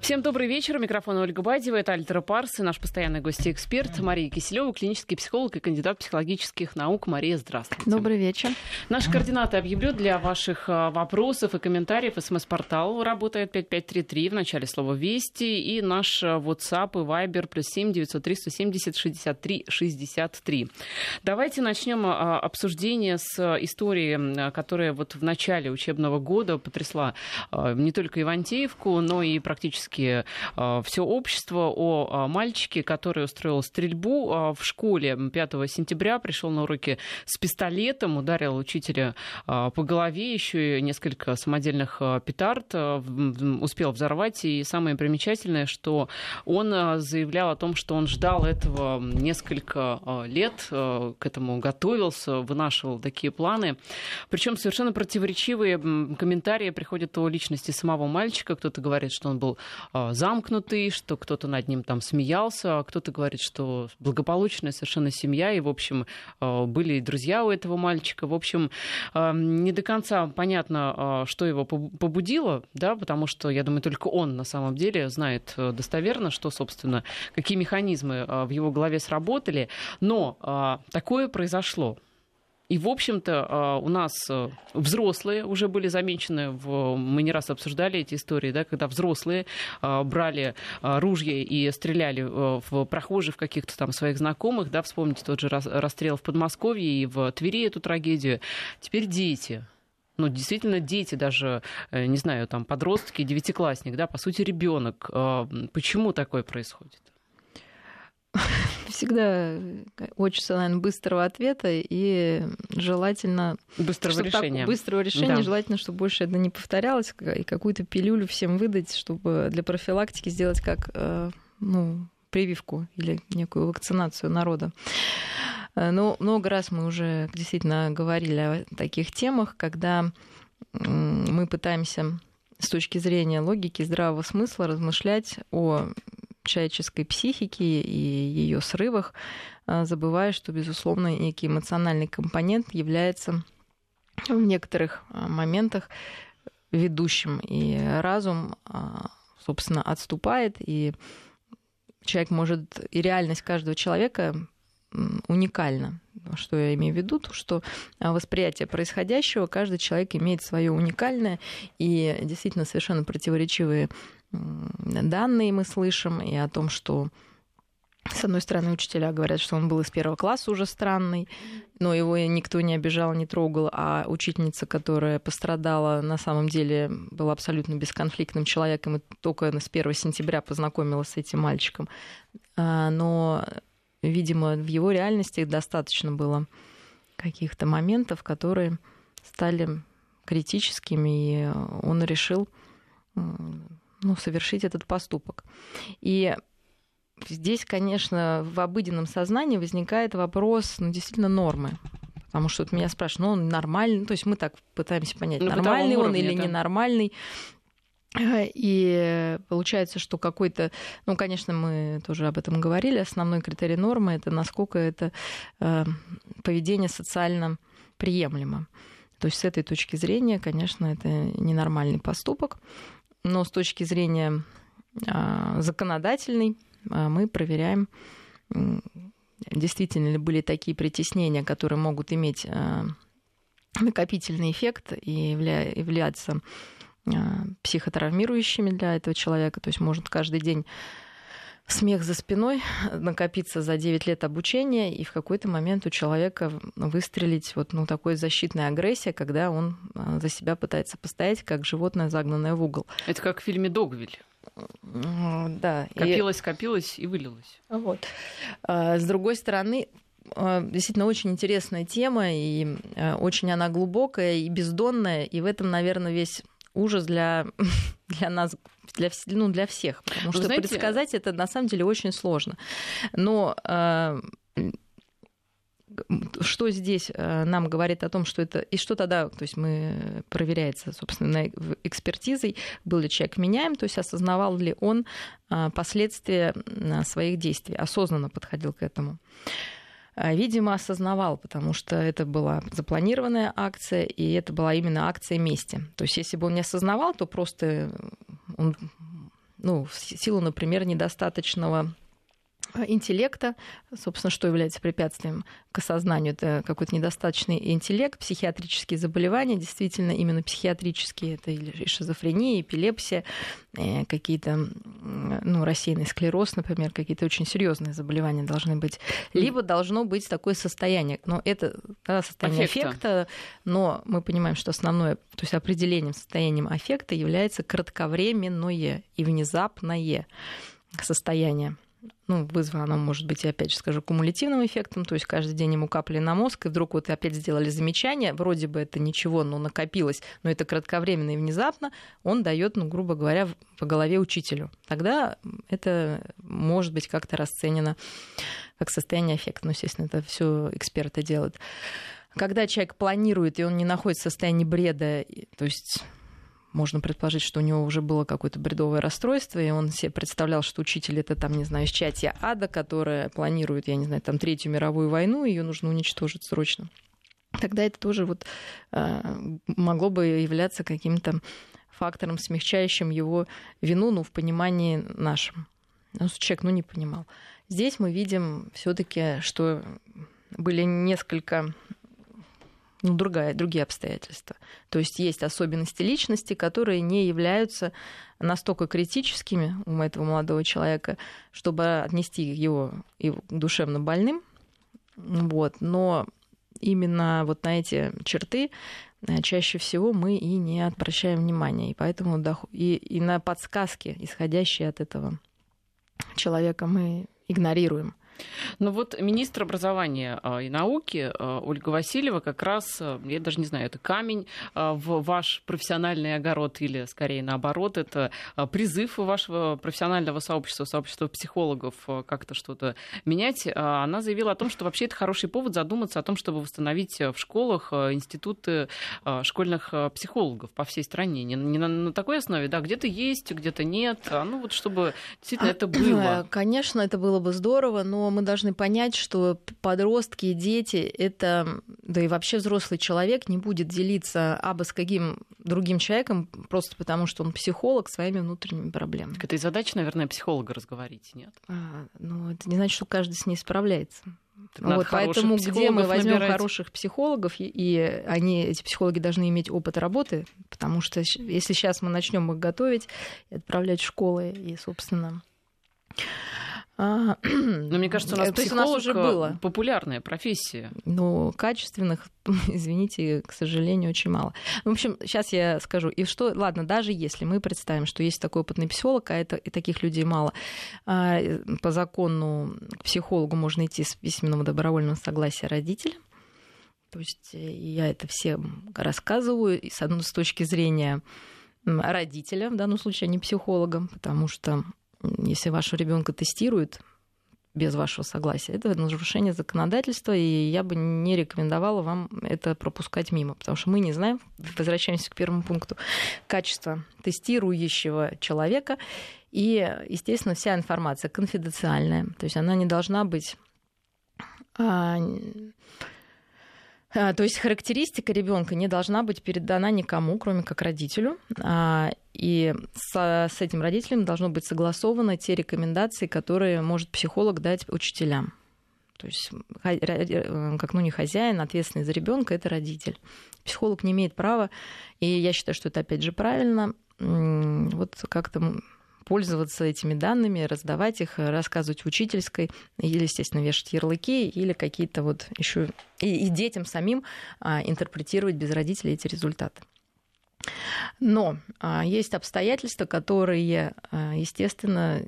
Всем добрый вечер. Микрофон Ольга Бадева. Это Альтера Парс и наш постоянный гость-эксперт Мария Киселева, клинический психолог и кандидат психологических наук. Мария, здравствуйте. Добрый вечер. Наши координаты объявлю для ваших а, вопросов и комментариев. СМС-портал работает 5533 в начале слова «Вести». И наш а, WhatsApp и Viber плюс 7 903 170 63 63. Давайте начнем а, обсуждение с истории, которая вот в начале учебного года потрясла не только Ивантеевку, но и практически практически а, все общество о а, мальчике, который устроил стрельбу а, в школе 5 сентября, пришел на уроки с пистолетом, ударил учителя по голове, еще и несколько самодельных петард успел взорвать. И самое примечательное, что он заявлял о том, что он ждал этого несколько лет, к этому готовился, вынашивал такие планы. Причем совершенно противоречивые комментарии приходят о личности самого мальчика. Кто-то говорит, что он был замкнутый, что кто-то над ним там смеялся, а кто-то говорит, что благополучная совершенно семья, и, в общем, а, были и друзья у этого мальчика. В общем, а, не до конца понятно, что его побудило, да, потому что, я думаю, только он на самом деле знает э, достоверно, что, собственно, какие механизмы в его голове сработали. Но такое произошло. И, в общем-то, а, у нас э, взрослые уже были замечены, в... мы не раз обсуждали эти истории, да, когда взрослые а, брали а, ружья и стреляли э, в прохожих, в каких-то там своих знакомых, да, вспомните тот же расстрел в Подмосковье и в Твери эту трагедию. Теперь дети, ну, действительно, дети даже, э, не знаю, там, подростки, девятиклассник, да, по сути, ребенок. Почему такое происходит? Всегда хочется, наверное, быстрого ответа и желательно... Быстрого решения. Так, быстрого решения, да. желательно, чтобы больше это не повторялось, и какую-то пилюлю всем выдать, чтобы для профилактики сделать как э, ну, прививку или некую вакцинацию народа. Э, но много раз мы уже действительно говорили о таких темах, когда мы пытаемся с точки зрения логики, здравого смысла размышлять о человеческой психики и ее срывах, а, забывая, что, безусловно, некий эмоциональный компонент является в некоторых а, моментах ведущим, и разум, а, собственно, отступает, и человек может, и реальность каждого человека уникальна. Что я имею в виду? То, что восприятие происходящего каждый человек имеет свое уникальное и действительно совершенно противоречивые данные мы слышим и о том, что с одной стороны, учителя говорят, что он был из первого класса уже странный, но его никто не обижал, не трогал, а учительница, которая пострадала, на самом деле была абсолютно бесконфликтным человеком и только с 1 сентября познакомилась с этим мальчиком. А, но, видимо, в его реальности достаточно было каких-то моментов, которые стали критическими, и он решил ну, совершить этот поступок. И здесь, конечно, в обыденном сознании возникает вопрос, ну, действительно, нормы. Потому что вот меня спрашивают, ну, он нормальный, то есть мы так пытаемся понять, На нормальный он уровне, или да. ненормальный. И получается, что какой-то, ну, конечно, мы тоже об этом говорили, основной критерий нормы это насколько это э, поведение социально приемлемо. То есть с этой точки зрения, конечно, это ненормальный поступок но с точки зрения а, законодательной а, мы проверяем, действительно ли были такие притеснения, которые могут иметь а, накопительный эффект и являться психотравмирующими для этого человека. То есть может каждый день смех за спиной накопиться за 9 лет обучения, и в какой-то момент у человека выстрелить вот ну, такой защитной агрессия, когда он а, за себя пытается постоять, как животное, загнанное в угол. Это как в фильме «Догвиль». Да. Копилось, и... копилось и вылилось. Вот. А, с другой стороны, а, действительно очень интересная тема, и очень она глубокая и бездонная, и в этом, наверное, весь ужас для, для нас, для, ну, для всех, потому что знаете... предсказать это на самом деле очень сложно. Но э, что здесь э, нам говорит о том, что это... И что тогда, то есть мы проверяется, собственно, экспертизой, был ли человек меняем, то есть осознавал ли он э, последствия своих действий, осознанно подходил к этому. А, видимо, осознавал, потому что это была запланированная акция, и это была именно акция мести. То есть, если бы он не осознавал, то просто он ну, в силу, например, недостаточного интеллекта, собственно, что является препятствием к осознанию, это какой-то недостаточный интеллект, психиатрические заболевания, действительно именно психиатрические, это или шизофрения, эпилепсия, э, какие-то, ну, рассеянный склероз, например, какие-то очень серьезные заболевания должны быть. Либо должно быть такое состояние, но это да, состояние аффекта. аффекта, но мы понимаем, что основное, то есть определением состоянием аффекта является кратковременное и внезапное состояние ну, вызвано может быть, я опять же скажу, кумулятивным эффектом, то есть каждый день ему капли на мозг, и вдруг вот опять сделали замечание, вроде бы это ничего, но накопилось, но это кратковременно и внезапно, он дает, ну, грубо говоря, по голове учителю. Тогда это может быть как-то расценено как состояние эффекта. Ну, естественно, это все эксперты делают. Когда человек планирует, и он не находится в состоянии бреда, то есть можно предположить, что у него уже было какое-то бредовое расстройство, и он себе представлял, что учитель это там, не знаю, счастье ада, которое планирует, я не знаю, там Третью мировую войну, ее нужно уничтожить срочно. Тогда это тоже вот э, могло бы являться каким-то фактором, смягчающим его вину, ну, в понимании нашем. Ну, человек, ну, не понимал. Здесь мы видим все-таки, что были несколько ну, другая, другие обстоятельства. То есть есть особенности личности, которые не являются настолько критическими у этого молодого человека, чтобы отнести его и душевно больным. Вот. Но именно вот на эти черты э, чаще всего мы и не обращаем внимания. И поэтому и, и на подсказки, исходящие от этого человека, мы игнорируем. Ну вот министр образования а, и науки а, Ольга Васильева как раз, а, я даже не знаю, это камень в ваш профессиональный огород или скорее наоборот, это призыв вашего профессионального сообщества, сообщества психологов как-то что-то менять. Она заявила о том, что вообще это хороший повод задуматься о том, чтобы восстановить в школах институты школьных психологов по всей стране. Не, не на, на такой основе, да, где-то есть, где-то нет. Ну вот чтобы действительно это было. Конечно, это было бы здорово, но мы должны понять, что подростки и дети это, да и вообще взрослый человек не будет делиться абы с каким другим человеком просто потому, что он психолог своими внутренними проблемами. Так это и задача, наверное, психолога разговорить, нет? А, ну, это не значит, что каждый с ней справляется. вот поэтому где мы возьмем набирать. хороших психологов, и они, эти психологи должны иметь опыт работы, потому что если сейчас мы начнем их готовить и отправлять в школы, и, собственно, Но мне кажется, у нас То есть у нас уже было. популярная профессия. Ну, качественных, извините, к сожалению, очень мало. В общем, сейчас я скажу. И что, ладно, даже если мы представим, что есть такой опытный психолог, а это и таких людей мало, а, по закону к психологу можно идти с письменного добровольного согласия родителя. То есть э, я это всем рассказываю, и с одной с точки зрения родителя, в данном случае, а не психолога, потому что если вашего ребенка тестируют без вашего согласия, это нарушение законодательства, и я бы не рекомендовала вам это пропускать мимо, потому что мы не знаем, возвращаемся к первому пункту, качество тестирующего человека, и, естественно, вся информация конфиденциальная, то есть она не должна быть а, то есть характеристика ребенка не должна быть передана никому, кроме как родителю. А, и с, с этим родителем должно быть согласованы те рекомендации, которые может психолог дать учителям. То есть, э, как ну не хозяин, ответственный за ребенка это родитель. Психолог не имеет права, и я считаю, что это опять же правильно, вот как-то пользоваться этими данными, раздавать их, рассказывать в учительской, или, естественно, вешать ярлыки, или какие-то вот еще и, и детям самим а, интерпретировать без родителей эти результаты. Но а, есть обстоятельства, которые, а, естественно,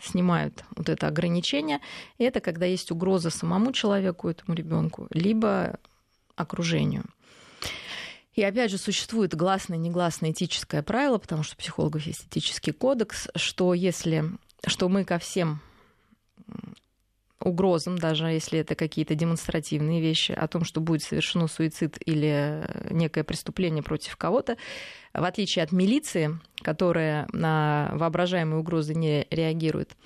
снимают вот это ограничение. И это когда есть угроза самому человеку, этому ребенку, либо окружению. И опять же, существует гласное негласное этическое правило, потому что у психологов есть этический кодекс, что если что мы ко всем угрозам, даже если это какие-то демонстративные вещи, о том, что будет совершено суицид или некое преступление против кого-то, в отличие от милиции, которая на воображаемые угрозы не реагирует,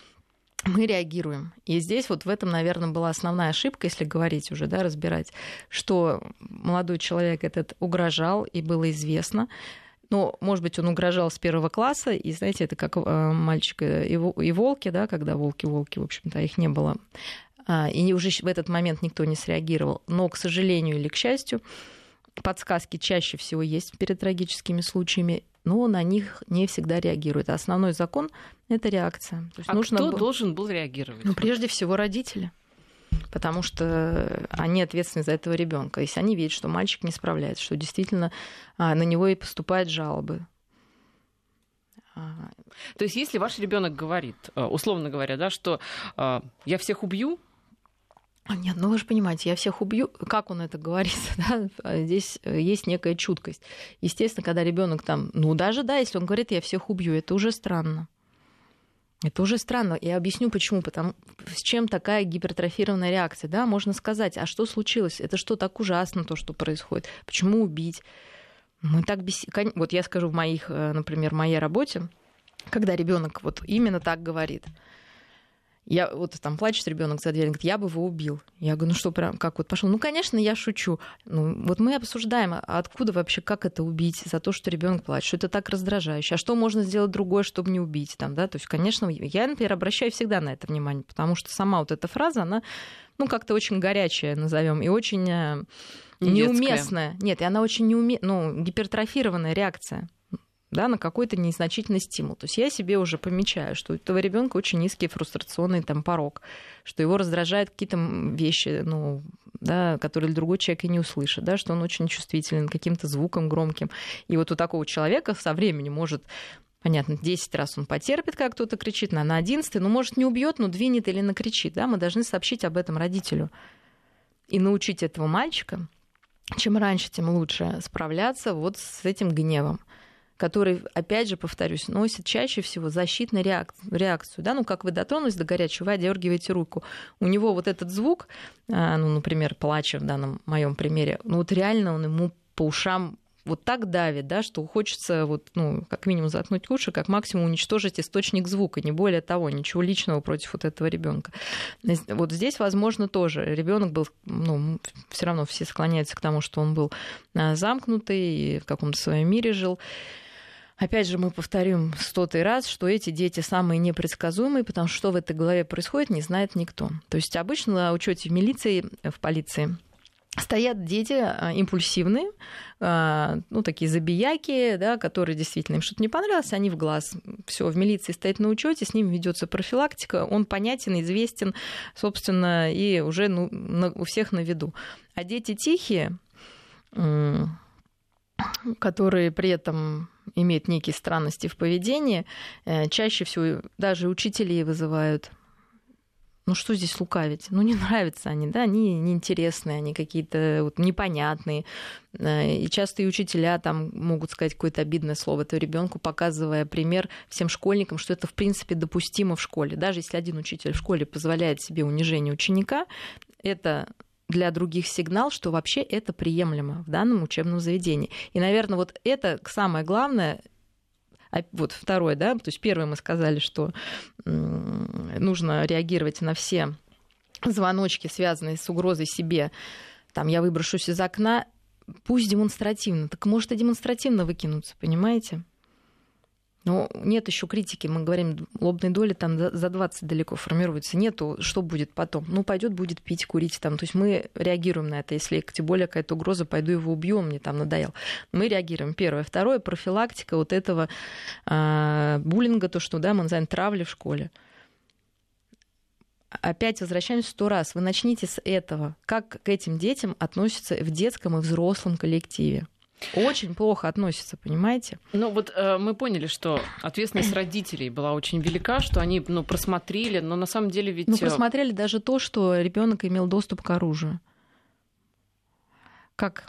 мы реагируем. И здесь вот в этом, наверное, была основная ошибка, если говорить уже, да, разбирать, что молодой человек этот угрожал, и было известно, Но, может быть, он угрожал с первого класса, и, знаете, это как э, мальчик и, и волки, да, когда волки-волки, в общем-то, их не было. А, и уже в этот момент никто не среагировал. Но, к сожалению или к счастью, подсказки чаще всего есть перед трагическими случаями, но на них не всегда реагируют. А основной закон — это реакция. То есть а нужно кто был... должен был реагировать? Ну, прежде всего, родители потому что они ответственны за этого ребенка. Если они видят, что мальчик не справляется, что действительно а, на него и поступают жалобы. А, То есть, если ваш ребенок говорит, условно говоря, да, что я всех убью, нет, ну вы же понимаете, я всех убью. Как он это говорит? Да? Здесь э, есть некая чуткость. Естественно, когда ребенок там, ну даже да, если он говорит, я всех убью, это уже странно. Это уже странно. Я объясню почему. Потому с чем такая гипертрофированная реакция. Да, можно сказать, а что случилось? Это что так ужасно, то, что происходит? Почему убить? Мы так бес... Вот я скажу в моих, э, например, моей работе, когда ребенок вот именно так говорит – я вот там плачет ребенок за дверью, говорит, я бы его убил. Я говорю, ну что, прям как вот пошел? Ну, конечно, я шучу. Ну, вот мы обсуждаем, а откуда вообще, как это убить за то, что ребенок плачет, что это так раздражающе, а что можно сделать другое, чтобы не убить там, да? То есть, конечно, я, например, обращаю всегда на это внимание, потому что сама вот эта фраза, она, ну, как-то очень горячая, назовем, и очень э, неуместная. Нет, и она очень неуме... ну, гипертрофированная реакция да, на какой-то незначительный стимул. То есть я себе уже помечаю, что у этого ребенка очень низкий фрустрационный там, порог, что его раздражают какие-то вещи, ну, да, которые другой человек и не услышит, да, что он очень чувствителен каким-то звукам громким. И вот у такого человека со временем может Понятно, 10 раз он потерпит, как кто-то кричит, на 11, ну, может, не убьет, но двинет или накричит. Да? Мы должны сообщить об этом родителю и научить этого мальчика, чем раньше, тем лучше справляться вот с этим гневом который, опять же, повторюсь, носит чаще всего защитную реакцию. Да? Ну, как вы дотронулись до горячего, вы одергиваете руку. У него вот этот звук, а, ну, например, плача в данном моем примере, ну, вот реально он ему по ушам вот так давит, да, что хочется вот, ну, как минимум заткнуть уши, как максимум уничтожить источник звука, не более того, ничего личного против вот этого ребенка. Вот здесь, возможно, тоже ребенок был, ну, все равно все склоняются к тому, что он был а, замкнутый и в каком-то своем мире жил. Опять же, мы повторим стотый раз, что эти дети самые непредсказуемые, потому что что в этой голове происходит, не знает никто. То есть обычно на учете в милиции, в полиции стоят дети а, импульсивные, а, ну, такие забияки, да, которые действительно им что-то не понравилось, они в глаз. Все, в милиции стоит на учете, с ним ведется профилактика, он понятен, известен, собственно, и уже ну, у всех на виду. А дети тихие, которые при этом имеют некие странности в поведении, э, чаще всего даже учителей вызывают. Ну что здесь лукавить? Ну не нравятся они, да, они неинтересные, они какие-то вот непонятные. Э, и часто и учителя там могут сказать какое-то обидное слово этому ребенку, показывая пример всем школьникам, что это в принципе допустимо в школе. Даже если один учитель в школе позволяет себе унижение ученика, это для других сигнал, что вообще это приемлемо в данном учебном заведении. И, наверное, вот это самое главное, а, вот второе, да, то есть первое мы сказали, что нужно реагировать на все звоночки, связанные с угрозой себе. Там я выброшусь из окна, пусть демонстративно. Так может и демонстративно выкинуться, понимаете? Но нет еще критики. Мы говорим, лобные доли там за 20 далеко формируются. Нету, что будет потом. Ну, пойдет, будет пить, курить там. То есть мы реагируем на это. Если тем более какая-то угроза, пойду его убью, мне там надоел. Мы реагируем. Первое. Второе, профилактика вот этого э, буллинга, то, что, да, мы называем травли в школе опять возвращаемся сто раз. Вы начните с этого. Как к этим детям относятся в детском и взрослом коллективе? Очень плохо относятся, понимаете? Ну вот э, мы поняли, что ответственность родителей была очень велика, что они ну, просмотрели, но на самом деле ведь... Ну, э, просмотрели даже то, что ребенок имел доступ к оружию. Как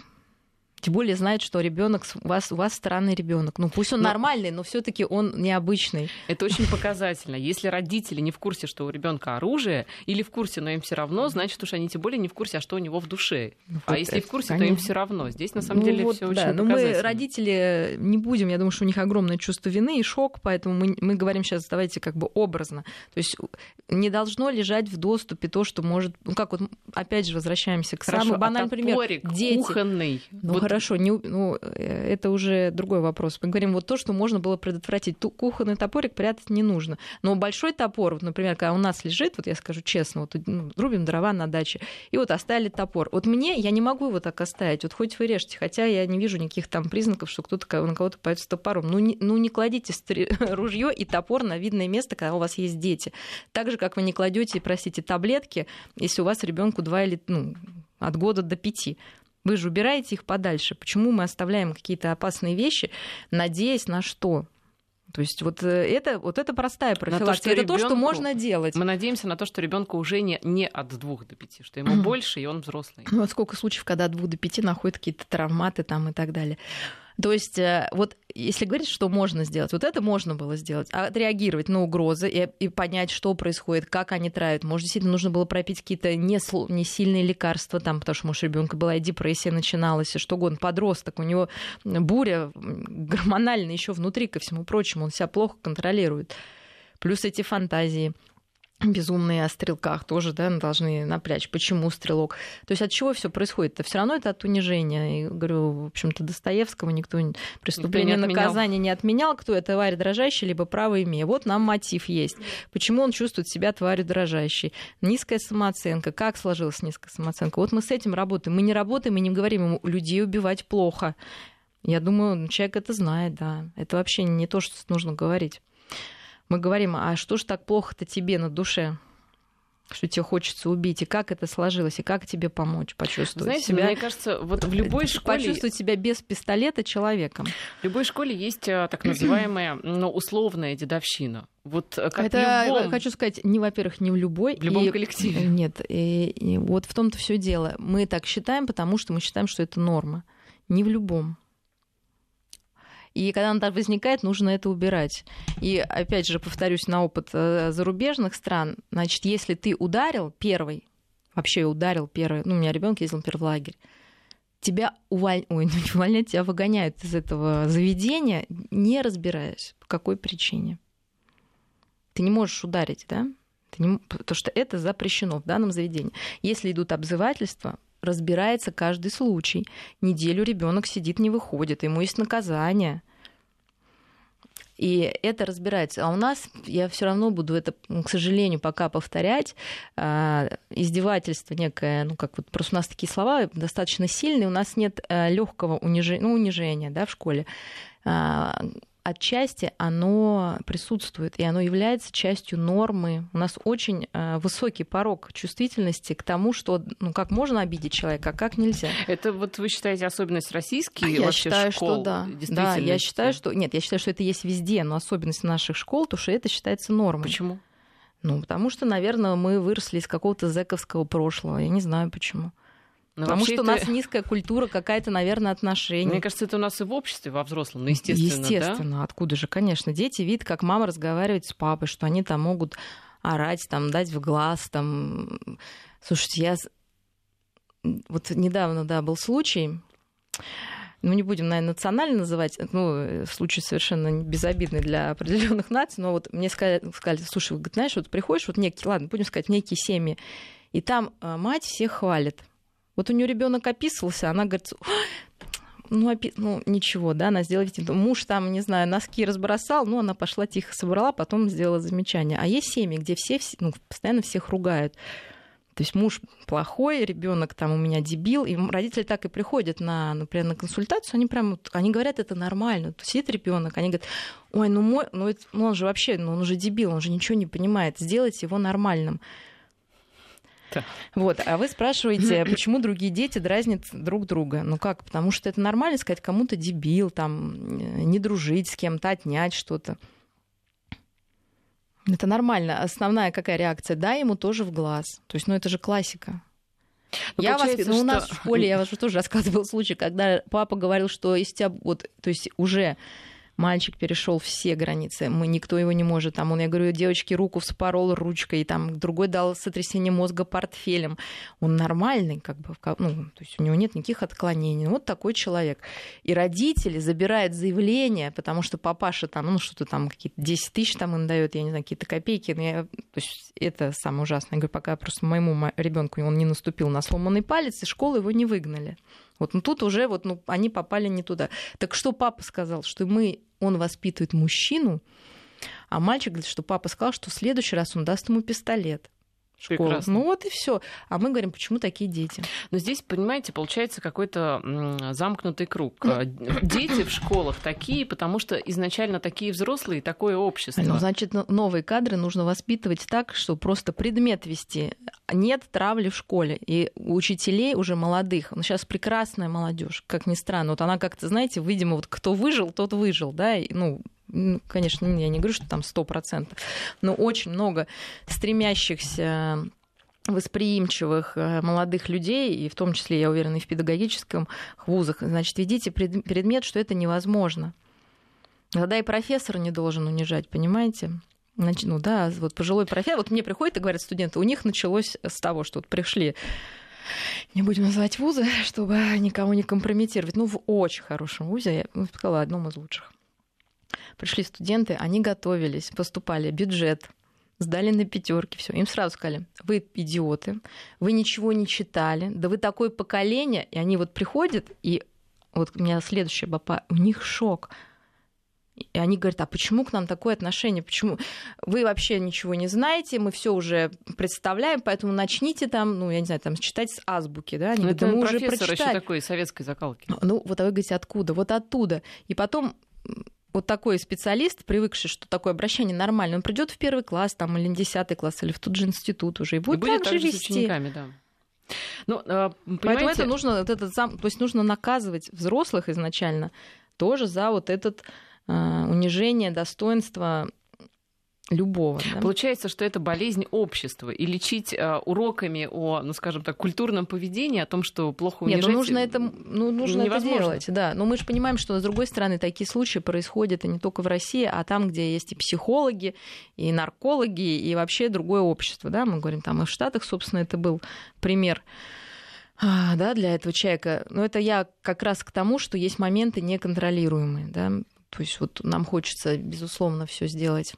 тем более знает, что ребенок у вас, у вас странный ребенок. Ну пусть он но... нормальный, но все-таки он необычный. Это очень показательно. Если родители не в курсе, что у ребенка оружие, или в курсе, но им все равно, значит уж они тем более не в курсе, а что у него в душе. Ну, а если в курсе, конечно. то им все равно. Здесь на самом ну, деле вот, все да, очень но мы родители не будем, я думаю, что у них огромное чувство вины и шок, поэтому мы, мы говорим сейчас, давайте как бы образно. То есть не должно лежать в доступе то, что может, ну как вот опять же возвращаемся к Хорошо, самому банальному примеру. Дети. Кухонный. Ну, вот хорошо, не, ну, э, это уже другой вопрос. Мы говорим вот то, что можно было предотвратить. Ту, кухонный топорик прятать не нужно. Но большой топор, вот, например, когда у нас лежит, вот я скажу честно, вот ну, рубим дрова на даче, и вот оставили топор. Вот мне, я не могу его так оставить, вот хоть вы режьте, хотя я не вижу никаких там признаков, что кто-то на кого-то пойдет с топором. Ну не, ну, не кладите ружье и топор на видное место, когда у вас есть дети. Так же, как вы не кладете, простите, таблетки, если у вас ребенку два или ну, от года до пяти. Вы же убираете их подальше. Почему мы оставляем какие-то опасные вещи, надеясь на что? То есть вот э, это, вот это простая профилактика. это ребенку, то, что можно делать. Мы надеемся на то, что ребенку уже не, не от двух до пяти, что ему больше, и он взрослый. Ну, вот сколько случаев, когда от двух до пяти находят какие-то травматы там и так далее. То есть э, вот если говорить, что можно сделать, вот это можно было сделать, а отреагировать на угрозы и, и понять, что происходит, как они травят. Может, действительно нужно было пропить какие-то не, не сильные лекарства, там, потому что, может, ребенка была и депрессия начиналась, и что угодно, подросток, у него буря гормональная еще внутри, ко всему прочему, он себя плохо контролирует. Плюс эти фантазии безумные о стрелках тоже да, должны напрячь. Почему стрелок? То есть от чего все происходит? Это все равно это от унижения. И говорю, в общем-то, Достоевского никто преступление никто не наказания не отменял. Кто это тварь дрожащая, либо право имея. Вот нам мотив есть. Почему он чувствует себя тварью дрожащей? Низкая самооценка. Как сложилась низкая самооценка? Вот мы с этим работаем. Мы не работаем и не говорим ему, людей убивать плохо. Я думаю, человек это знает, да. Это вообще не то, что нужно говорить мы говорим, а что ж так плохо-то тебе на душе? что тебе хочется убить, и как это сложилось, и как тебе помочь почувствовать Знаете, себя... мне кажется, вот в любой школе... Почувствовать себя без пистолета человеком. В любой школе есть а, так называемая, ну, условная дедовщина. Вот э, как это, любом... хочу сказать, не, во-первых, не в любой... В любом и... коллективе. Нет, и, и вот в том-то все дело. Мы так считаем, потому что мы считаем, что это норма. Не в любом. И когда она возникает, нужно это убирать. И опять же, повторюсь на опыт э, зарубежных стран, значит, если ты ударил первый, вообще ударил первый, ну, у меня ребенок ездил, например, в лагерь, тебя уволь... Ой, ну, увольняют, тебя выгоняют из этого заведения, не разбираясь, по какой причине. Ты не можешь ударить, да? Ты не... Потому что это запрещено в данном заведении. Если идут обзывательства, разбирается каждый случай. Неделю ребенок сидит, не выходит, ему есть наказание. И это разбирается. А у нас, я все равно буду это, к сожалению, пока повторять, а, издевательство некое, ну как вот просто у нас такие слова достаточно сильные, у нас нет э, легкого унижения, ну, унижения да, в школе а, отчасти оно присутствует, и оно является частью нормы. У нас очень э, высокий порог чувствительности к тому, что ну, как можно обидеть человека, а как нельзя. Это вот вы считаете особенность российских а я считаю, школ, что да. Да, я считаю, что нет, я считаю, что это есть везде, но особенность наших школ, то что это считается нормой. Почему? Ну, потому что, наверное, мы выросли из какого-то зэковского прошлого. Я не знаю почему. Но ну, Потому что это... у нас низкая культура, какая-то, наверное, отношение. Мне кажется, это у нас и в обществе, во взрослом, ну, естественно. Естественно, да? откуда же, конечно. Дети видят, как мама разговаривает с папой, что они там могут орать, там, дать в глаз, там. Слушайте, я вот недавно, да, был случай, ну, не будем, наверное, национально называть, ну, случай совершенно безобидный для определенных наций, но вот мне сказали, сказали слушай, вот, знаешь, вот приходишь, вот некие, ладно, будем сказать, некие семьи, и там а, мать всех хвалит. Вот у нее ребенок описывался, она говорит, ну, опи... ну, ничего, да, она сделала вид. Муж там, не знаю, носки разбросал, ну, она пошла тихо собрала, потом сделала замечание. А есть семьи, где все, ну, постоянно всех ругают. То есть муж плохой, ребенок там у меня дебил, и родители так и приходят на, например, на консультацию, они прям, они говорят, это нормально. То сидит ребенок, они говорят, ой, ну мой, ну, это, ну он же вообще, ну он же дебил, он же ничего не понимает, сделайте его нормальным. Вот, а вы спрашиваете, почему другие дети дразнят друг друга? Ну как? Потому что это нормально сказать кому-то дебил, там, не дружить с кем-то, отнять что-то. Это нормально. Основная какая реакция? Да, ему тоже в глаз. То есть, ну это же классика. Ну, я вас, ну, что... у нас в школе, я вас тоже рассказывал случай, когда папа говорил, что из тебя, вот, то есть уже мальчик перешел все границы, мы, никто его не может. Там он, я говорю, девочке руку вспорол ручкой, там другой дал сотрясение мозга портфелем. Он нормальный, как бы, ну, то есть у него нет никаких отклонений. Вот такой человек. И родители забирают заявление, потому что папаша там, ну, что-то там, какие-то 10 тысяч там им дает, я не знаю, какие-то копейки. Но я, то есть это самое ужасное. Я говорю, пока просто моему ребенку он не наступил на сломанный палец, из школы его не выгнали. Вот ну, тут уже вот, ну, они попали не туда. Так что папа сказал, что мы, он воспитывает мужчину, а мальчик говорит, что папа сказал, что в следующий раз он даст ему пистолет школу. Прекрасно. Ну вот и все. А мы говорим, почему такие дети? Но здесь, понимаете, получается какой-то замкнутый круг. Ну. А, дети в школах такие, потому что изначально такие взрослые, такое общество. Ну, значит, новые кадры нужно воспитывать так, что просто предмет вести. Нет травли в школе. И у учителей уже молодых, ну, сейчас прекрасная молодежь, как ни странно. Вот она как-то, знаете, видимо, вот кто выжил, тот выжил, да, и, ну, ну, конечно, я не говорю, что там 100%, но очень много стремящихся восприимчивых э, молодых людей, и в том числе, я уверена, и в педагогическом вузах, значит, ведите предмет, что это невозможно. Тогда и профессор не должен унижать, понимаете? Значит, ну да, вот пожилой профессор, вот мне приходят и говорят студенты, у них началось с того, что вот пришли не будем называть вузы, чтобы никого не компрометировать. Ну, в очень хорошем вузе, я бы сказала, одном из лучших пришли студенты, они готовились, поступали, бюджет, сдали на пятерки, все. Им сразу сказали, вы идиоты, вы ничего не читали, да вы такое поколение, и они вот приходят, и вот у меня следующая баба, у них шок. И они говорят, а почему к нам такое отношение? Почему вы вообще ничего не знаете? Мы все уже представляем, поэтому начните там, ну, я не знаю, там читать с азбуки, да? Они говорят, это мы уже прочитали. еще такой советской закалки. Ну, вот а вы говорите, откуда? Вот оттуда. И потом вот такой специалист, привыкший, что такое обращение нормально, он придет в первый класс там, или в десятый класс, или в тот же институт уже, и будет, и будет так же вести. С учениками, да. Ну, э, Поэтому это нужно, вот этот, то есть нужно наказывать взрослых изначально тоже за вот этот э, унижение достоинства любого. Да? Получается, что это болезнь общества. И лечить э, уроками о, ну, скажем так, культурном поведении, о том, что плохо унижать... Нет, ну нужно это, ну, нужно это делать, да. Но мы же понимаем, что, с другой стороны, такие случаи происходят и не только в России, а там, где есть и психологи, и наркологи, и вообще другое общество. Да? Мы говорим, там и в Штатах, собственно, это был пример а, да, для этого человека. Но это я как раз к тому, что есть моменты неконтролируемые. Да? То есть вот нам хочется, безусловно, все сделать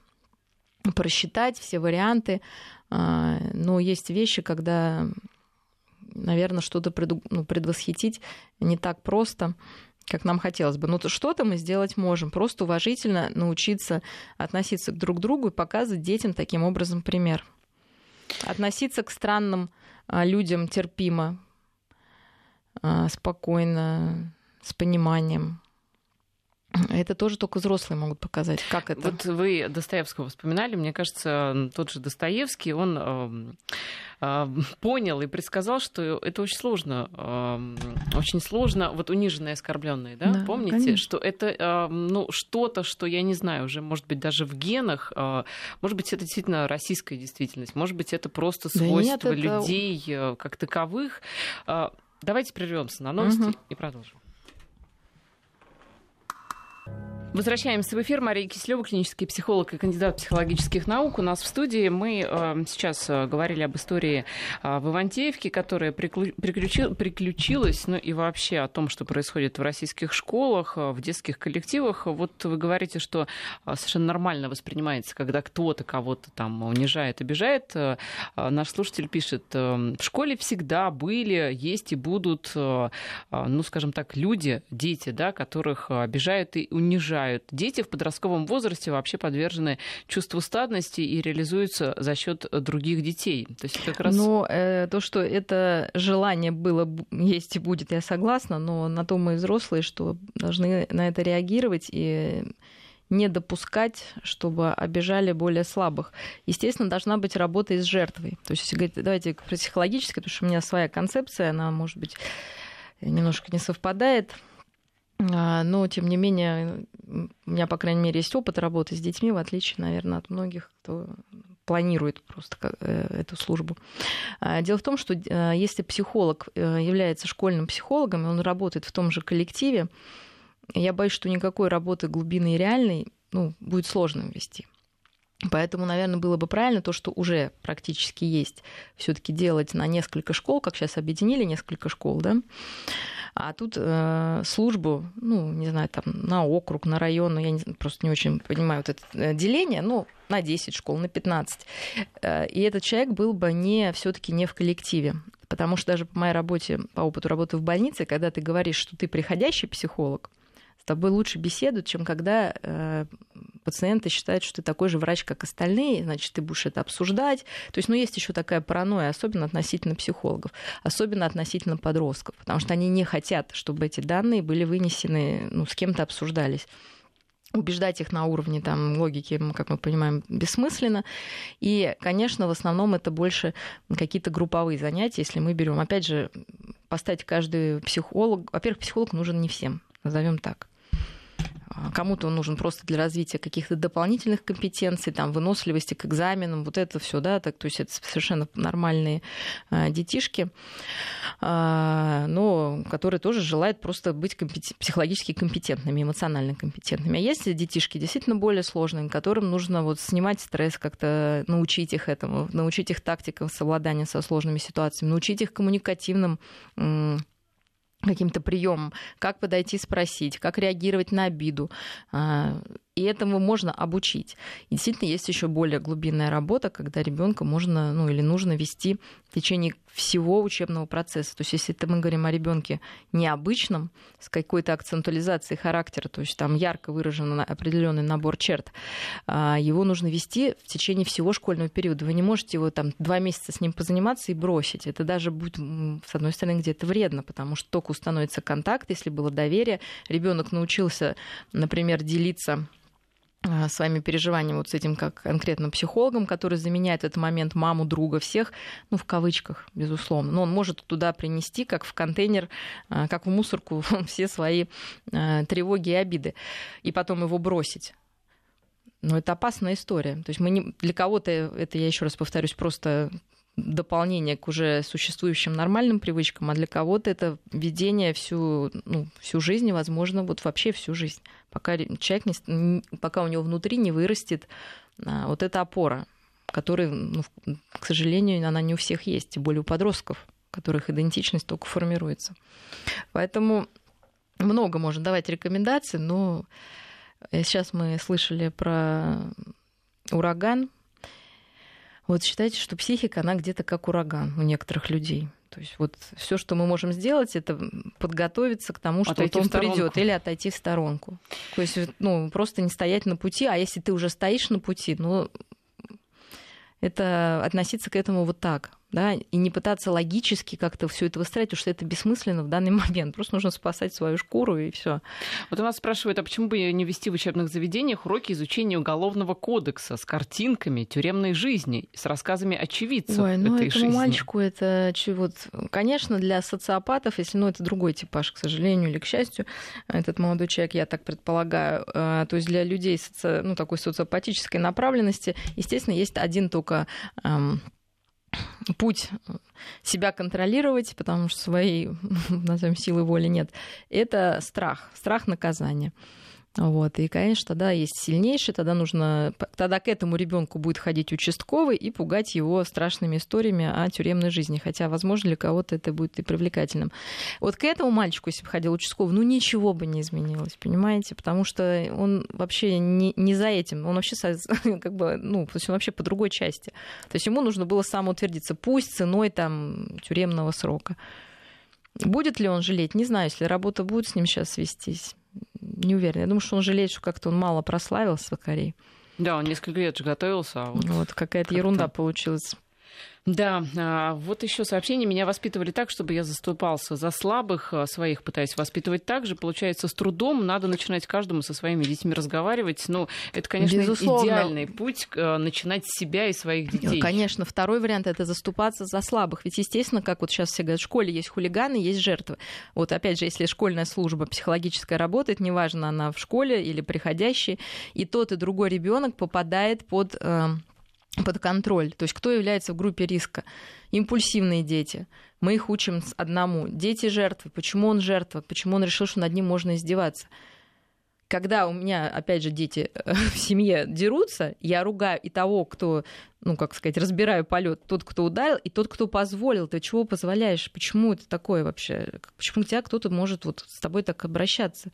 просчитать все варианты. А, но есть вещи, когда, наверное, что-то ну, предвосхитить не так просто, как нам хотелось бы. Но что-то мы сделать можем. Просто уважительно научиться относиться друг к другу и показывать детям таким образом пример. Относиться к странным а, людям терпимо, а, спокойно, с пониманием. Это тоже только взрослые могут показать. Как это? Вот вы Достоевского вспоминали. Мне кажется, тот же Достоевский, он понял и предсказал, что это очень сложно. Очень сложно. Вот униженные, оскорбленные, да? да Помните, конечно. что это ну, что-то, что я не знаю, уже, может быть, даже в генах. Э, может быть, это действительно российская действительность. Может быть, это просто свойство да нет, это... людей э, как таковых. Э, давайте прервемся на новости угу. и продолжим. Возвращаемся в эфир. Мария Кислева, клинический психолог и кандидат психологических наук. У нас в студии мы э, сейчас э, говорили об истории э, в Ивантеевке, которая приключил, приключилась, ну и вообще о том, что происходит в российских школах, в детских коллективах. Вот вы говорите, что совершенно нормально воспринимается, когда кто-то кого-то там унижает, обижает. Наш слушатель пишет, в школе всегда были, есть и будут, ну, скажем так, люди, дети, да, которых обижают и унижают умирают. Дети в подростковом возрасте вообще подвержены чувству стадности и реализуются за счет других детей. То есть как раз... Но э, то, что это желание было, есть и будет, я согласна, но на то мы взрослые, что должны на это реагировать и не допускать, чтобы обижали более слабых. Естественно, должна быть работа и с жертвой. То есть, если говорить, давайте про психологическое, потому что у меня своя концепция, она, может быть, немножко не совпадает. А, но, тем не менее, у меня, по крайней мере, есть опыт работы с детьми, в отличие, наверное, от многих, кто планирует просто э, эту службу. А, дело в том, что э, если психолог э, является школьным психологом, и он работает в том же коллективе, я боюсь, что никакой работы глубины и реальной ну, будет сложно вести. Поэтому, наверное, было бы правильно то, что уже практически есть, все-таки делать на несколько школ, как сейчас объединили несколько школ, да, а тут э, службу, ну, не знаю, там, на округ, на район, ну, я не, просто не очень понимаю вот это э, деление, ну, на 10 школ, на 15. Э, и этот человек был бы не все таки не в коллективе. Потому что даже по моей работе, по опыту работы в больнице, когда ты говоришь, что ты приходящий психолог, с тобой лучше беседуют, чем когда э, пациенты считают, что ты такой же врач, как остальные, значит, ты будешь это обсуждать. То есть, ну, есть еще такая паранойя, особенно относительно психологов, особенно относительно подростков, потому что они не хотят, чтобы эти данные были вынесены, ну, с кем-то обсуждались убеждать их на уровне там, логики, как мы понимаем, бессмысленно. И, конечно, в основном это больше какие-то групповые занятия, если мы берем. Опять же, поставить каждый психолог. Во-первых, психолог нужен не всем, назовем так. А, кому-то он нужен просто для развития каких-то дополнительных компетенций, там, выносливости к экзаменам, вот это все, да, так, то есть это совершенно нормальные а, детишки, а, но которые тоже желают просто быть компетен... психологически компетентными, эмоционально компетентными. А есть детишки действительно более сложные, которым нужно вот снимать стресс, как-то научить их этому, научить их тактикам совладания со сложными ситуациями, научить их коммуникативным каким-то приемом, как подойти спросить, как реагировать на обиду. И этому можно обучить. И действительно есть еще более глубинная работа, когда ребенка можно ну, или нужно вести в течение всего учебного процесса. То есть если это мы говорим о ребенке необычном, с какой-то акцентуализацией характера, то есть там ярко выражен определенный набор черт, а, его нужно вести в течение всего школьного периода. Вы не можете его там два месяца с ним позаниматься и бросить. Это даже будет, с одной стороны, где-то вредно, потому что только установится контакт, если было доверие, ребенок научился, например, делиться своими переживаниями вот с этим как конкретно психологом, который заменяет в этот момент маму, друга, всех, ну, в кавычках, безусловно. Но он может туда принести, как в контейнер, а, как в мусорку, все свои а, тревоги и обиды, и потом его бросить. Но это опасная история. То есть мы не, для кого-то, это я еще раз повторюсь, просто дополнение к уже существующим нормальным привычкам, а для кого-то это ведение всю, ну, всю жизнь, возможно, вот вообще всю жизнь, пока человек не, пока у него внутри не вырастет а, вот эта опора, которая, ну, к сожалению, она не у всех есть, тем более у подростков, у которых идентичность только формируется. Поэтому много можно давать рекомендаций, но сейчас мы слышали про ураган, вот считайте, что психика, она где-то как ураган у некоторых людей. То есть вот все, что мы можем сделать, это подготовиться к тому, что вот он придет, или отойти в сторонку. То есть ну, просто не стоять на пути, а если ты уже стоишь на пути, ну, это относиться к этому вот так да, и не пытаться логически как-то все это выстраивать, потому что это бессмысленно в данный момент. Просто нужно спасать свою шкуру и все. Вот у нас спрашивают, а почему бы не вести в учебных заведениях уроки изучения уголовного кодекса с картинками тюремной жизни, с рассказами очевидцев Ой, ну этой этому жизни? мальчику это вот, конечно, для социопатов, если, ну, это другой типаж, к сожалению или к счастью, этот молодой человек, я так предполагаю, э, то есть для людей соци... ну, такой социопатической направленности, естественно, есть один только эм, путь себя контролировать, потому что своей, назовем, силы воли нет, это страх, страх наказания. Вот. И, конечно, тогда есть сильнейший, тогда нужно, тогда к этому ребенку будет ходить участковый и пугать его страшными историями о тюремной жизни. Хотя, возможно, для кого-то это будет и привлекательным. Вот к этому мальчику, если бы ходил участковый, ну ничего бы не изменилось, понимаете? Потому что он вообще не, не за этим, он вообще как бы, ну, то есть он вообще по другой части. То есть ему нужно было самоутвердиться, пусть ценой там тюремного срока. Будет ли он жалеть? Не знаю, если работа будет с ним сейчас вестись не уверена. Я думаю, что он жалеет, что как-то он мало прославился в Корее. Да, он несколько лет же готовился. А вот, вот какая-то ерунда получилась. Да, а, вот еще сообщение. Меня воспитывали так, чтобы я заступался за слабых, а, своих пытаюсь воспитывать так же. Получается, с трудом надо начинать каждому со своими детьми разговаривать. Ну, это, конечно, Безусловно. идеальный путь а, начинать с себя и своих детей. Конечно, второй вариант это заступаться за слабых. Ведь, естественно, как вот сейчас все говорят, в школе есть хулиганы, есть жертвы. Вот опять же, если школьная служба психологическая работает, неважно, она в школе или приходящий, и тот и другой ребенок попадает под под контроль. То есть кто является в группе риска? Импульсивные дети. Мы их учим одному. Дети жертвы. Почему он жертва? Почему он решил, что над ним можно издеваться? Когда у меня, опять же, дети э, в семье дерутся, я ругаю и того, кто, ну, как сказать, разбираю полет, тот, кто ударил, и тот, кто позволил. Ты чего позволяешь? Почему это такое вообще? Почему тебя кто-то может вот с тобой так обращаться?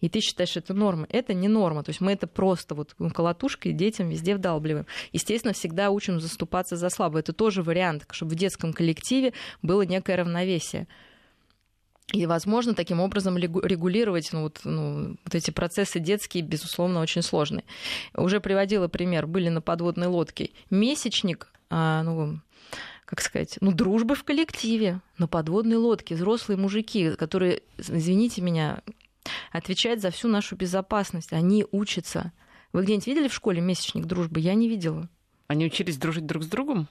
И ты считаешь, это норма. Это не норма. То есть мы это просто вот колотушкой детям везде вдалбливаем. Естественно, всегда учим заступаться за слабое. Это тоже вариант, чтобы в детском коллективе было некое равновесие. И, возможно, таким образом регулировать ну, вот, ну, вот эти процессы детские, безусловно, очень сложные. Уже приводила пример. Были на подводной лодке месячник, а, ну, как сказать, ну, дружбы в коллективе, на подводной лодке, взрослые мужики, которые, извините меня, отвечают за всю нашу безопасность. Они учатся. Вы где-нибудь видели в школе месячник дружбы? Я не видела. Они учились дружить друг с другом?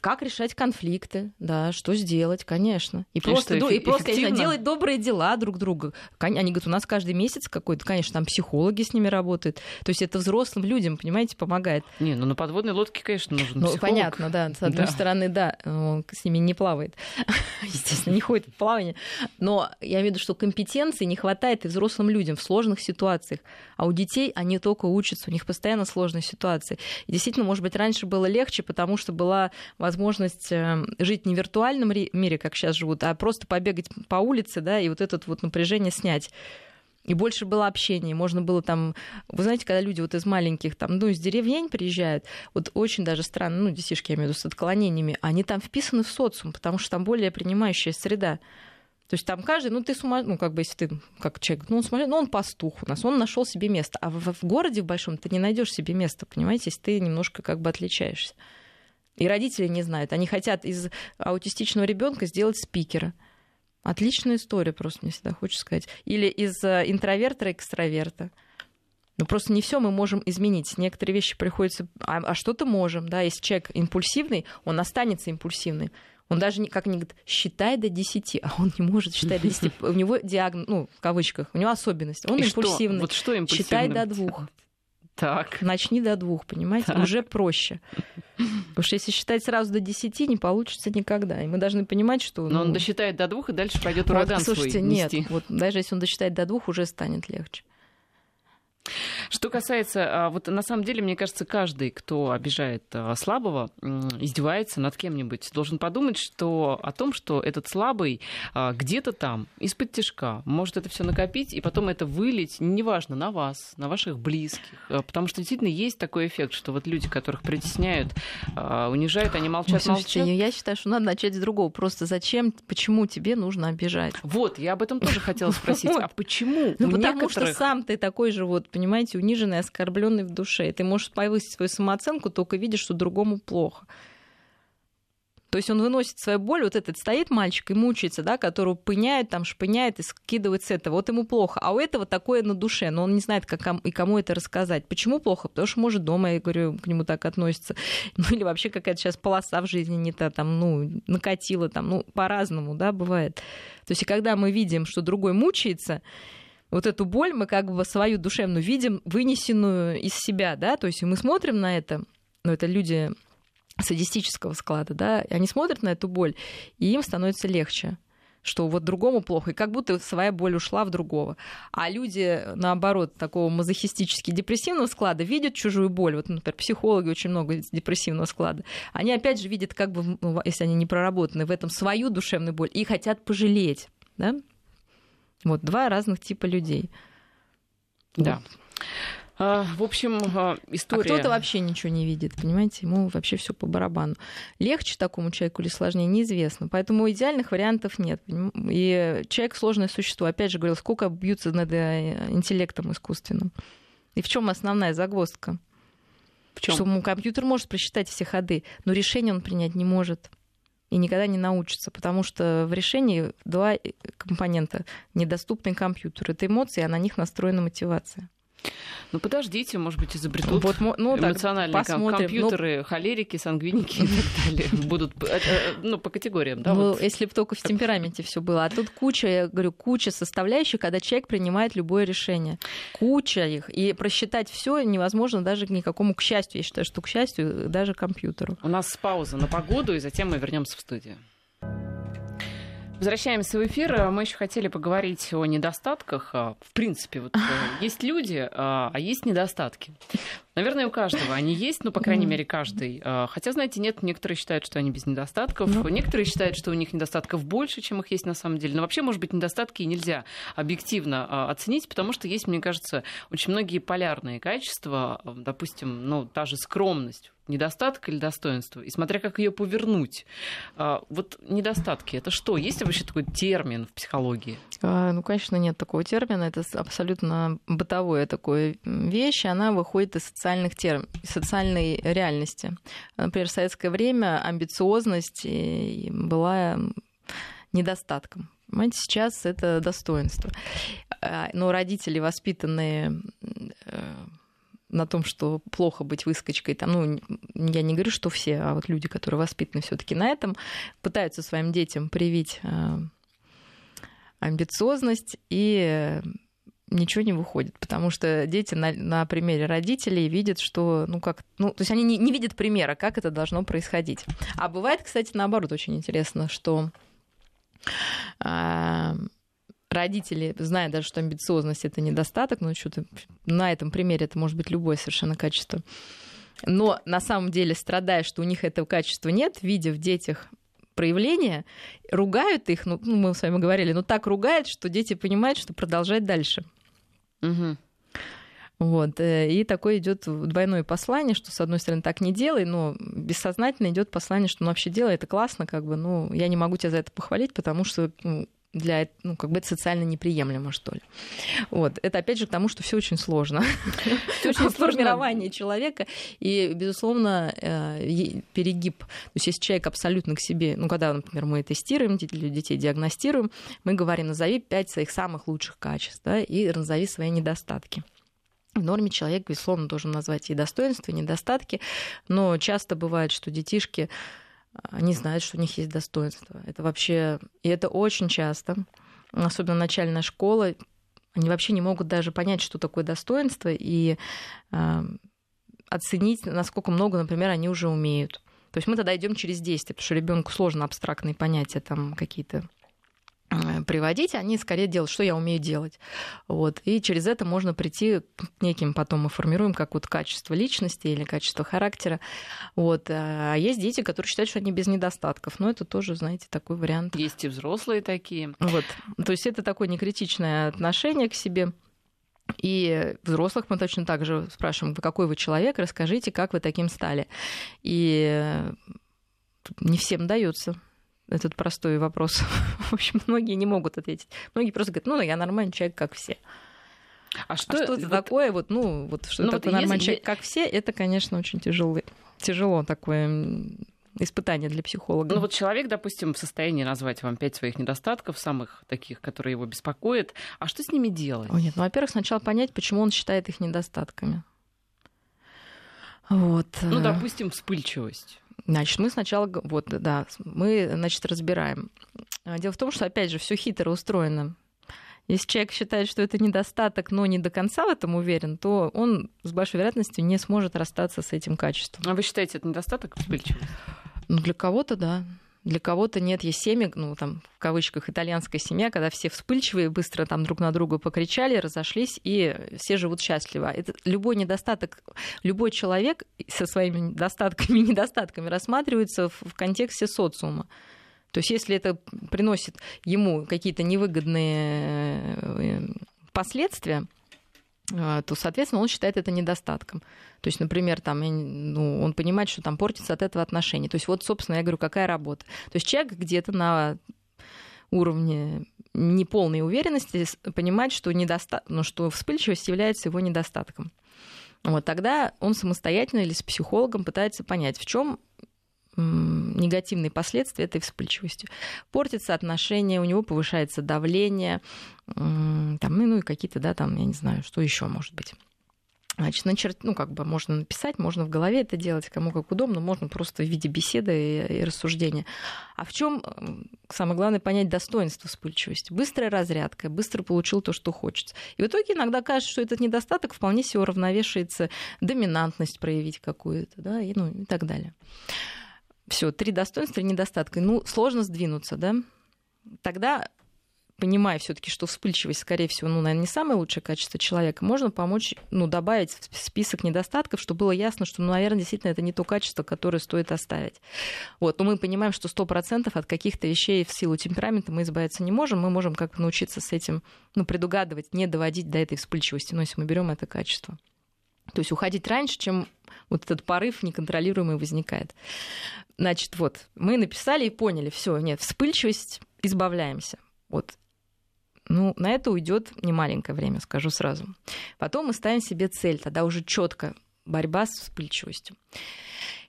Как решать конфликты, да, что сделать, конечно. И, и просто, что, и просто я знаю, делать добрые дела друг другу. Они говорят, у нас каждый месяц какой-то, конечно, там психологи с ними работают. То есть это взрослым людям, понимаете, помогает. Не, ну на подводной лодке, конечно, нужен ну, психолог. понятно, да. С одной да. стороны, да, он с ними не плавает. Естественно, не ходит в плавание. Но я имею в виду, что компетенции не хватает и взрослым людям в сложных ситуациях. А у детей они только учатся, у них постоянно сложные ситуации. И действительно, может быть, раньше было легче, потому что была возможность э, жить не в виртуальном мире, как сейчас живут, а просто побегать по улице, да, и вот это вот напряжение снять. И больше было общения, можно было там... Вы знаете, когда люди вот из маленьких, там, ну, из деревень приезжают, вот очень даже странно, ну, детишки, я имею в виду, с отклонениями, они там вписаны в социум, потому что там более принимающая среда. То есть там каждый, ну ты сума, ну как бы если ты как человек, ну он смотрит, ну он пастух у нас, он нашел себе место, а в, в городе в большом ты не найдешь себе места, понимаете, если ты немножко как бы отличаешься. И родители не знают. Они хотят из аутистичного ребенка сделать спикера. Отличная история, просто мне всегда хочется сказать. Или из э, интроверта экстраверта. Но просто не все мы можем изменить. Некоторые вещи приходится... А, а что-то можем, да. Если человек импульсивный, он останется импульсивным. Он даже, не, как они говорят, считай до 10, а он не может считать до 10. У него диагноз, ну, в кавычках, у него особенность. Он И импульсивный. Что? Вот что импульсивный? Считай до двух. Так. Начни до двух, понимаете? Так. Уже проще. Потому что если считать сразу до десяти, не получится никогда. И мы должны понимать, что... Но ну, он досчитает до двух, и дальше пойдет ураган вот, слушайте, свой нет. нести. Вот даже если он досчитает до двух, уже станет легче. Что касается, а, вот на самом деле, мне кажется, каждый, кто обижает а, слабого, издевается над кем-нибудь, должен подумать, что о том, что этот слабый а, где-то там, из-под тяжка, может это все накопить и потом это вылить, неважно, на вас, на ваших близких. Потому что действительно есть такой эффект, что вот люди, которых притесняют, унижают, они молчат, Слушайте, молчат. Я считаю, что надо начать с другого. Просто зачем, почему тебе нужно обижать? Вот, я об этом тоже хотела спросить. А почему? Ну, потому что сам ты такой же вот, понимаете, униженный, оскорбленный в душе. И ты можешь повысить свою самооценку, только видишь, что другому плохо. То есть он выносит свою боль, вот этот стоит мальчик и мучается, да, которого пыняет, там шпыняет и скидывает с этого. Вот ему плохо. А у этого такое на душе, но он не знает, как и кому это рассказать. Почему плохо? Потому что, может, дома, я говорю, к нему так относится. Ну, или вообще какая-то сейчас полоса в жизни не та, там, ну, накатила, там, ну, по-разному, да, бывает. То есть, и когда мы видим, что другой мучается, вот эту боль мы как бы свою душевную видим, вынесенную из себя, да, то есть мы смотрим на это, ну, это люди садистического склада, да, и они смотрят на эту боль, и им становится легче что вот другому плохо, и как будто своя боль ушла в другого. А люди, наоборот, такого мазохистически депрессивного склада видят чужую боль. Вот, например, психологи очень много депрессивного склада. Они опять же видят, как бы, если они не проработаны, в этом свою душевную боль и хотят пожалеть. Да? Вот два разных типа людей. Да. А, в общем, а, история... А кто-то вообще ничего не видит, понимаете? Ему вообще все по барабану. Легче такому человеку или сложнее, неизвестно. Поэтому идеальных вариантов нет. И человек сложное существо. Опять же говорил, сколько бьются над э, интеллектом искусственным. И в чем основная загвоздка? В чем? Что компьютер может просчитать все ходы, но решение он принять не может и никогда не научится, потому что в решении два компонента недоступны компьютеру. Это эмоции, а на них настроена мотивация. Ну подождите, может быть, изобретут вот, ну, эмоциональные так, компьютеры, ну, холерики, сангвиники и так далее. Будут э, э, ну, по категориям, да? Ну, вот. Если бы только в темпераменте все было. А тут куча, я говорю, куча составляющих, когда человек принимает любое решение. Куча их. И просчитать все невозможно даже никакому, к счастью, я считаю, что к счастью, даже компьютеру. У нас пауза на погоду, и затем мы вернемся в студию. Возвращаемся в эфир. Мы еще хотели поговорить о недостатках. А, в принципе, вот э, есть люди, а, а есть недостатки. Наверное, у каждого они есть, ну, по крайней мере, каждый. А, хотя, знаете, нет, некоторые считают, что они без недостатков. Ну. Некоторые считают, что у них недостатков больше, чем их есть на самом деле. Но вообще, может быть, недостатки нельзя объективно оценить, потому что есть, мне кажется, очень многие полярные качества. Допустим, ну, та же скромность недостаток или достоинство, и смотря как ее повернуть. А, вот недостатки это что? Есть ли вообще такой термин в психологии? А, ну, конечно, нет такого термина. Это абсолютно бытовое такое вещь. Она выходит из социальных терм... социальной реальности. Например, в советское время амбициозность была недостатком. Понимаете, сейчас это достоинство. А, но родители, воспитанные э, на том, что плохо быть выскочкой, там, ну, я не говорю, что все, а вот люди, которые воспитаны все таки на этом, пытаются своим детям привить э, амбициозность и ничего не выходит, потому что дети на, на примере родителей видят, что, ну как, ну, то есть они не, не видят примера, как это должно происходить. А бывает, кстати, наоборот, очень интересно, что э, родители, зная даже, что амбициозность это недостаток, ну что-то на этом примере это может быть любое совершенно качество, но на самом деле страдая, что у них этого качества нет, видя в детях проявления, ругают их, ну, ну мы с вами говорили, но так ругают, что дети понимают, что продолжать дальше. Угу. Вот. Э, и такое идет двойное послание, что, с одной стороны, так не делай, но бессознательно идет послание, что ну, вообще делай, это классно, как бы, ну, я не могу тебя за это похвалить, потому что ну, для, ну, как бы это социально неприемлемо, что ли. Вот. Это опять же к тому, что все очень сложно. Все очень формирование человека. И, безусловно, э, перегиб. То есть, если человек абсолютно к себе, ну, когда, например, мы тестируем, детей диагностируем, мы говорим, назови пять своих самых лучших качеств, да, и назови свои недостатки. В норме человек, безусловно, должен назвать и достоинства, и недостатки, но часто бывает, что детишки они знают, что у них есть достоинство. Это вообще... И это очень часто, особенно начальная школа, они вообще не могут даже понять, что такое достоинство, и э, оценить, насколько много, например, они уже умеют. То есть мы тогда идем через действие, потому что ребенку сложно абстрактные понятия там какие-то приводить, они скорее делают, что я умею делать. Вот. И через это можно прийти к неким, потом мы формируем как вот качество личности или качество характера. Вот. А есть дети, которые считают, что они без недостатков. Но это тоже, знаете, такой вариант. Есть и взрослые такие. Вот. То есть это такое некритичное отношение к себе. И взрослых мы точно так же спрашиваем, вы какой вы человек, расскажите, как вы таким стали. И не всем дается этот простой вопрос. В общем, многие не могут ответить. Многие просто говорят, ну, я нормальный человек, как все. А что, а что это вот... такое, вот, ну, вот что ну, такое вот нормальный если... человек, как все, это, конечно, очень тяжело, тяжело такое испытание для психолога. Ну вот человек, допустим, в состоянии назвать вам пять своих недостатков, самых таких, которые его беспокоят. А что с ними делать? О, нет, ну, во-первых, сначала понять, почему он считает их недостатками. Вот. Ну, допустим, вспыльчивость. Значит, мы сначала, вот, да, мы, значит, разбираем. А, дело в том, что, опять же, все хитро устроено. Если человек считает, что это недостаток, но не до конца в этом уверен, то он с большой вероятностью не сможет расстаться с этим качеством. А вы считаете, это недостаток вспыльчивости? Ну, для кого-то, да. Для кого-то нет, есть семьи, ну, там, в кавычках, итальянская семья, когда все вспыльчивые, быстро там друг на друга покричали, разошлись, и все живут счастливо. Это любой недостаток, любой человек со своими недостатками и недостатками рассматривается в контексте социума. То есть если это приносит ему какие-то невыгодные э, последствия, а, то, соответственно, он считает это недостатком. То есть, например, там, ну, он понимает, что там портится от этого отношения. То есть, вот, собственно, я говорю, какая работа. То есть, человек где-то на уровне неполной уверенности понимает, что, недоста... ну, что вспыльчивость является его недостатком. Вот тогда он самостоятельно или с психологом пытается понять, в чем негативные последствия этой вспыльчивости. Портится отношение, у него повышается давление, там, ну, и какие-то, да, там, я не знаю, что еще может быть. Значит, начерт... ну, как бы можно написать, можно в голове это делать, кому как удобно, можно просто в виде беседы и, и рассуждения. А в чем самое главное понять достоинство вспыльчивости? Быстрая разрядка, быстро получил то, что хочется. И в итоге иногда кажется, что этот недостаток вполне себе уравновешивается доминантность проявить какую-то, да, и, ну, и так далее. Все, три достоинства, три недостатка. Ну, сложно сдвинуться, да? тогда понимая все-таки, что вспыльчивость, скорее всего, ну, наверное, не самое лучшее качество человека, можно помочь, ну, добавить в список недостатков, чтобы было ясно, что, ну, наверное, действительно это не то качество, которое стоит оставить. Вот. Но мы понимаем, что 100% от каких-то вещей в силу темперамента мы избавиться не можем. Мы можем как-то научиться с этим, ну, предугадывать, не доводить до этой вспыльчивости, но если мы берем это качество. То есть уходить раньше, чем вот этот порыв неконтролируемый возникает. Значит, вот, мы написали и поняли, все, нет, вспыльчивость, избавляемся. Вот ну, на это уйдет немаленькое время, скажу сразу. Потом мы ставим себе цель, тогда уже четко борьба с вспыльчивостью.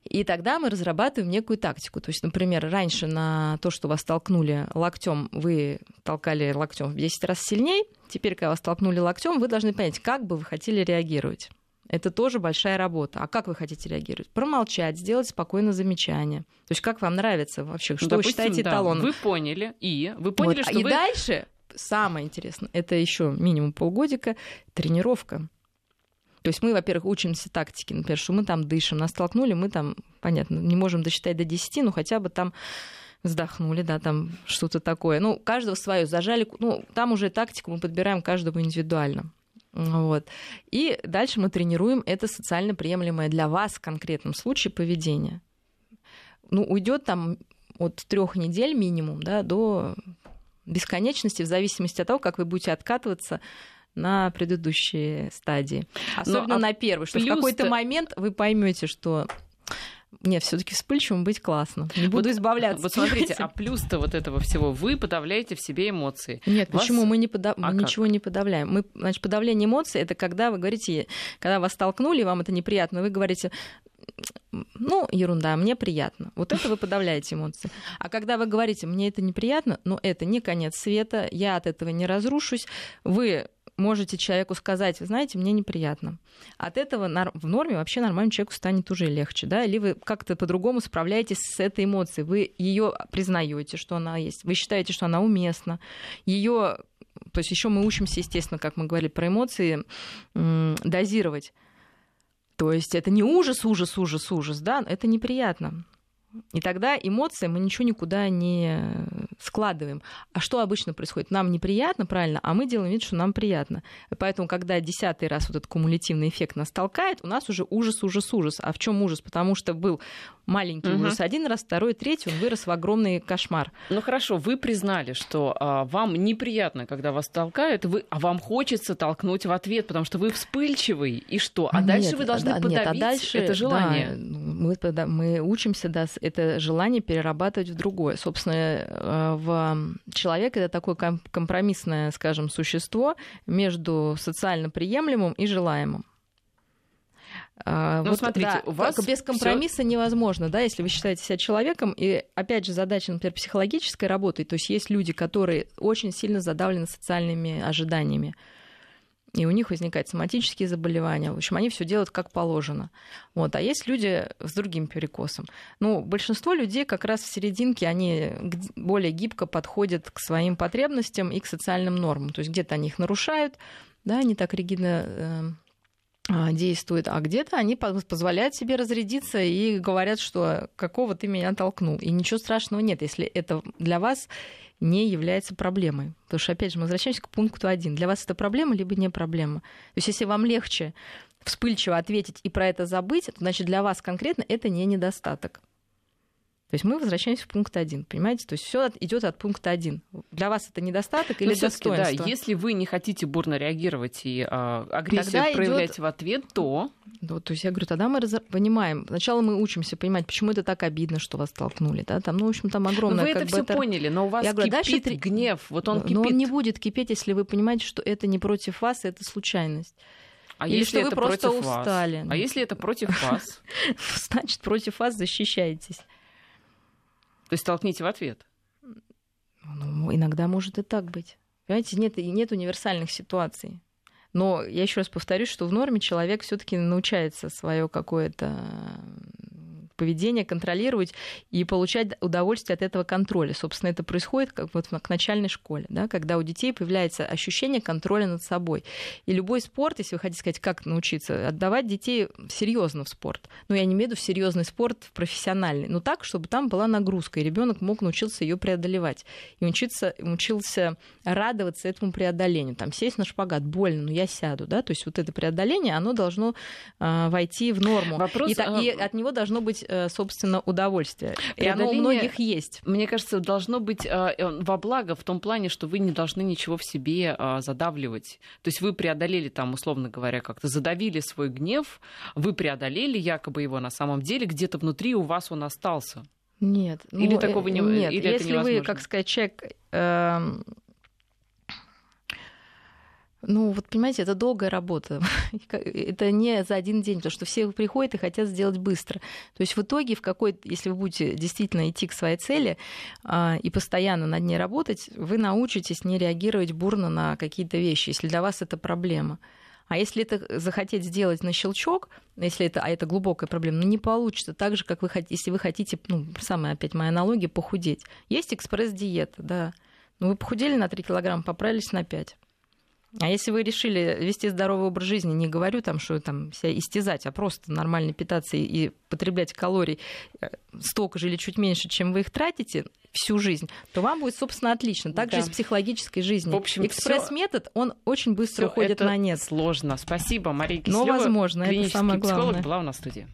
И тогда мы разрабатываем некую тактику. То есть, например, раньше на то, что вас толкнули локтем, вы толкали локтем в 10 раз сильнее. Теперь, когда вас толкнули локтем, вы должны понять, как бы вы хотели реагировать. Это тоже большая работа. А как вы хотите реагировать? Промолчать, сделать спокойно замечание. То есть как вам нравится вообще? Что ну, допустим, вы считаете да, эталоном? Вы поняли, и вы поняли, вот. что и вы... дальше самое интересное, это еще минимум полгодика тренировка. То есть мы, во-первых, учимся тактике, например, что мы там дышим, нас столкнули, мы там, понятно, не можем досчитать до 10, но хотя бы там вздохнули, да, там что-то такое. Ну, каждого свое зажали, ну, там уже тактику мы подбираем каждому индивидуально. Вот. И дальше мы тренируем это социально приемлемое для вас в конкретном случае поведение. Ну, уйдет там от трех недель минимум, да, до бесконечности в зависимости от того, как вы будете откатываться на предыдущие стадии. Особенно ну, а на первый, что в какой-то момент вы поймете, что нет, все-таки вспыльчивым быть классно. Не буду вот, избавляться. Вот смотрите, а плюс-то вот этого всего вы подавляете в себе эмоции. Нет, вас... почему мы, не подав... а мы ничего не подавляем? Мы, значит, подавление эмоций это когда вы говорите, когда вас столкнули, вам это неприятно, вы говорите, ну, ерунда, мне приятно. Вот это вы подавляете эмоции. А когда вы говорите, мне это неприятно, но это не конец света, я от этого не разрушусь, вы можете человеку сказать, вы знаете, мне неприятно. От этого в норме вообще нормальному человеку станет уже легче, да, или вы как-то по-другому справляетесь с этой эмоцией, вы ее признаете, что она есть, вы считаете, что она уместна, ее то есть еще мы учимся, естественно, как мы говорили про эмоции, дозировать. То есть это не ужас, ужас, ужас, ужас, да, это неприятно. И тогда эмоции мы ничего никуда не складываем. А что обычно происходит? Нам неприятно, правильно, а мы делаем вид, что нам приятно. И поэтому, когда десятый раз вот этот кумулятивный эффект нас толкает, у нас уже ужас, ужас, ужас. А в чем ужас? Потому что был маленький угу. ужас один раз, второй, третий, он вырос в огромный кошмар. Ну хорошо, вы признали, что а, вам неприятно, когда вас толкают, вы, а вам хочется толкнуть в ответ, потому что вы вспыльчивый, и что? А нет, дальше вы должны да, подавить нет, а дальше, это желание. Да, мы, мы учимся да, это желание перерабатывать в другое. Собственно, э, в человек это такое компромиссное, скажем, существо между социально приемлемым и желаемым. А, ну, вот, смотрите, да, у вас без компромисса всё... невозможно, да, если вы считаете себя человеком. И опять же, задача, например, психологической работы. То есть есть люди, которые очень сильно задавлены социальными ожиданиями. И у них возникают соматические заболевания. В общем, они все делают как положено. Вот. А есть люди с другим перекосом. Ну, большинство людей как раз в серединке, они более гибко подходят к своим потребностям и к социальным нормам. То есть где-то они их нарушают, да, не так ригидно эм, а, действует, а где-то они позволяют себе разрядиться и говорят, что какого ты меня толкнул. И ничего страшного нет, если это для вас не является проблемой. Потому что, опять же, мы возвращаемся к пункту один. Для вас это проблема, либо не проблема. То есть, если вам легче вспыльчиво ответить и про это забыть, значит, для вас конкретно это не недостаток. То есть мы возвращаемся в пункт один, понимаете? То есть все идет от пункта один. Для вас это недостаток или достоинство? Да, если вы не хотите бурно реагировать и а, агрессию тогда проявлять идет... в ответ, то... Да, то есть я говорю, тогда мы раз... понимаем. Сначала мы учимся понимать, почему это так обидно, что вас столкнули. Да? Там, ну, в общем, там огромное... Но вы это все это... поняли, но у вас я говорю, кипит дальше... гнев. Вот он кипит. Но он не будет кипеть, если вы понимаете, что это не против вас, это случайность. А Или если что вы просто устали. Вас? А если это против вас? Значит, против вас защищаетесь. То есть толкните в ответ. Ну, иногда может и так быть. Понимаете, нет, нет универсальных ситуаций. Но я еще раз повторюсь, что в норме человек все-таки научается свое какое-то поведение контролировать и получать удовольствие от этого контроля. Собственно, это происходит как вот к начальной школе, да, когда у детей появляется ощущение контроля над собой. И любой спорт, если вы хотите сказать, как научиться, отдавать детей серьезно в спорт. Ну, я не имею в виду серьезный спорт в профессиональный, но так, чтобы там была нагрузка, и ребенок мог научиться ее преодолевать. И учиться, учился радоваться этому преодолению. Там сесть на шпагат, больно, но я сяду, да, то есть вот это преодоление, оно должно э, войти в норму. Вопрос, и, а... и от него должно быть, э, собственно, удовольствие. И оно у многих есть. Мне кажется, должно быть э, во благо в том плане, что вы не должны ничего в себе э, задавливать. То есть вы преодолели там, условно говоря, как-то задавили свой гнев, вы преодолели якобы его на самом деле, где-то внутри у вас он остался. Нет. Или ну, такого не Нет, или если это вы, как сказать, человек э, ну, вот понимаете, это долгая работа. это не за один день, потому что все приходят и хотят сделать быстро. То есть в итоге, в какой если вы будете действительно идти к своей цели а, и постоянно над ней работать, вы научитесь не реагировать бурно на какие-то вещи, если для вас это проблема. А если это захотеть сделать на щелчок, если это, а это глубокая проблема, ну не получится. Так же, как вы хотите, если вы хотите, ну, самая опять моя аналогия, похудеть. Есть экспресс-диета, да. Ну, вы похудели на 3 килограмма, поправились на 5. А если вы решили вести здоровый образ жизни, не говорю там, что там себя истязать, а просто нормально питаться и потреблять калорий э, столько же или чуть меньше, чем вы их тратите всю жизнь, то вам будет, собственно, отлично. Так да. и с психологической жизнью. В общем, Экспресс-метод, он очень быстро уходит на нет. сложно. Спасибо, Мария Киселева. Но возможно, это самое главное. психолог была у нас в студии.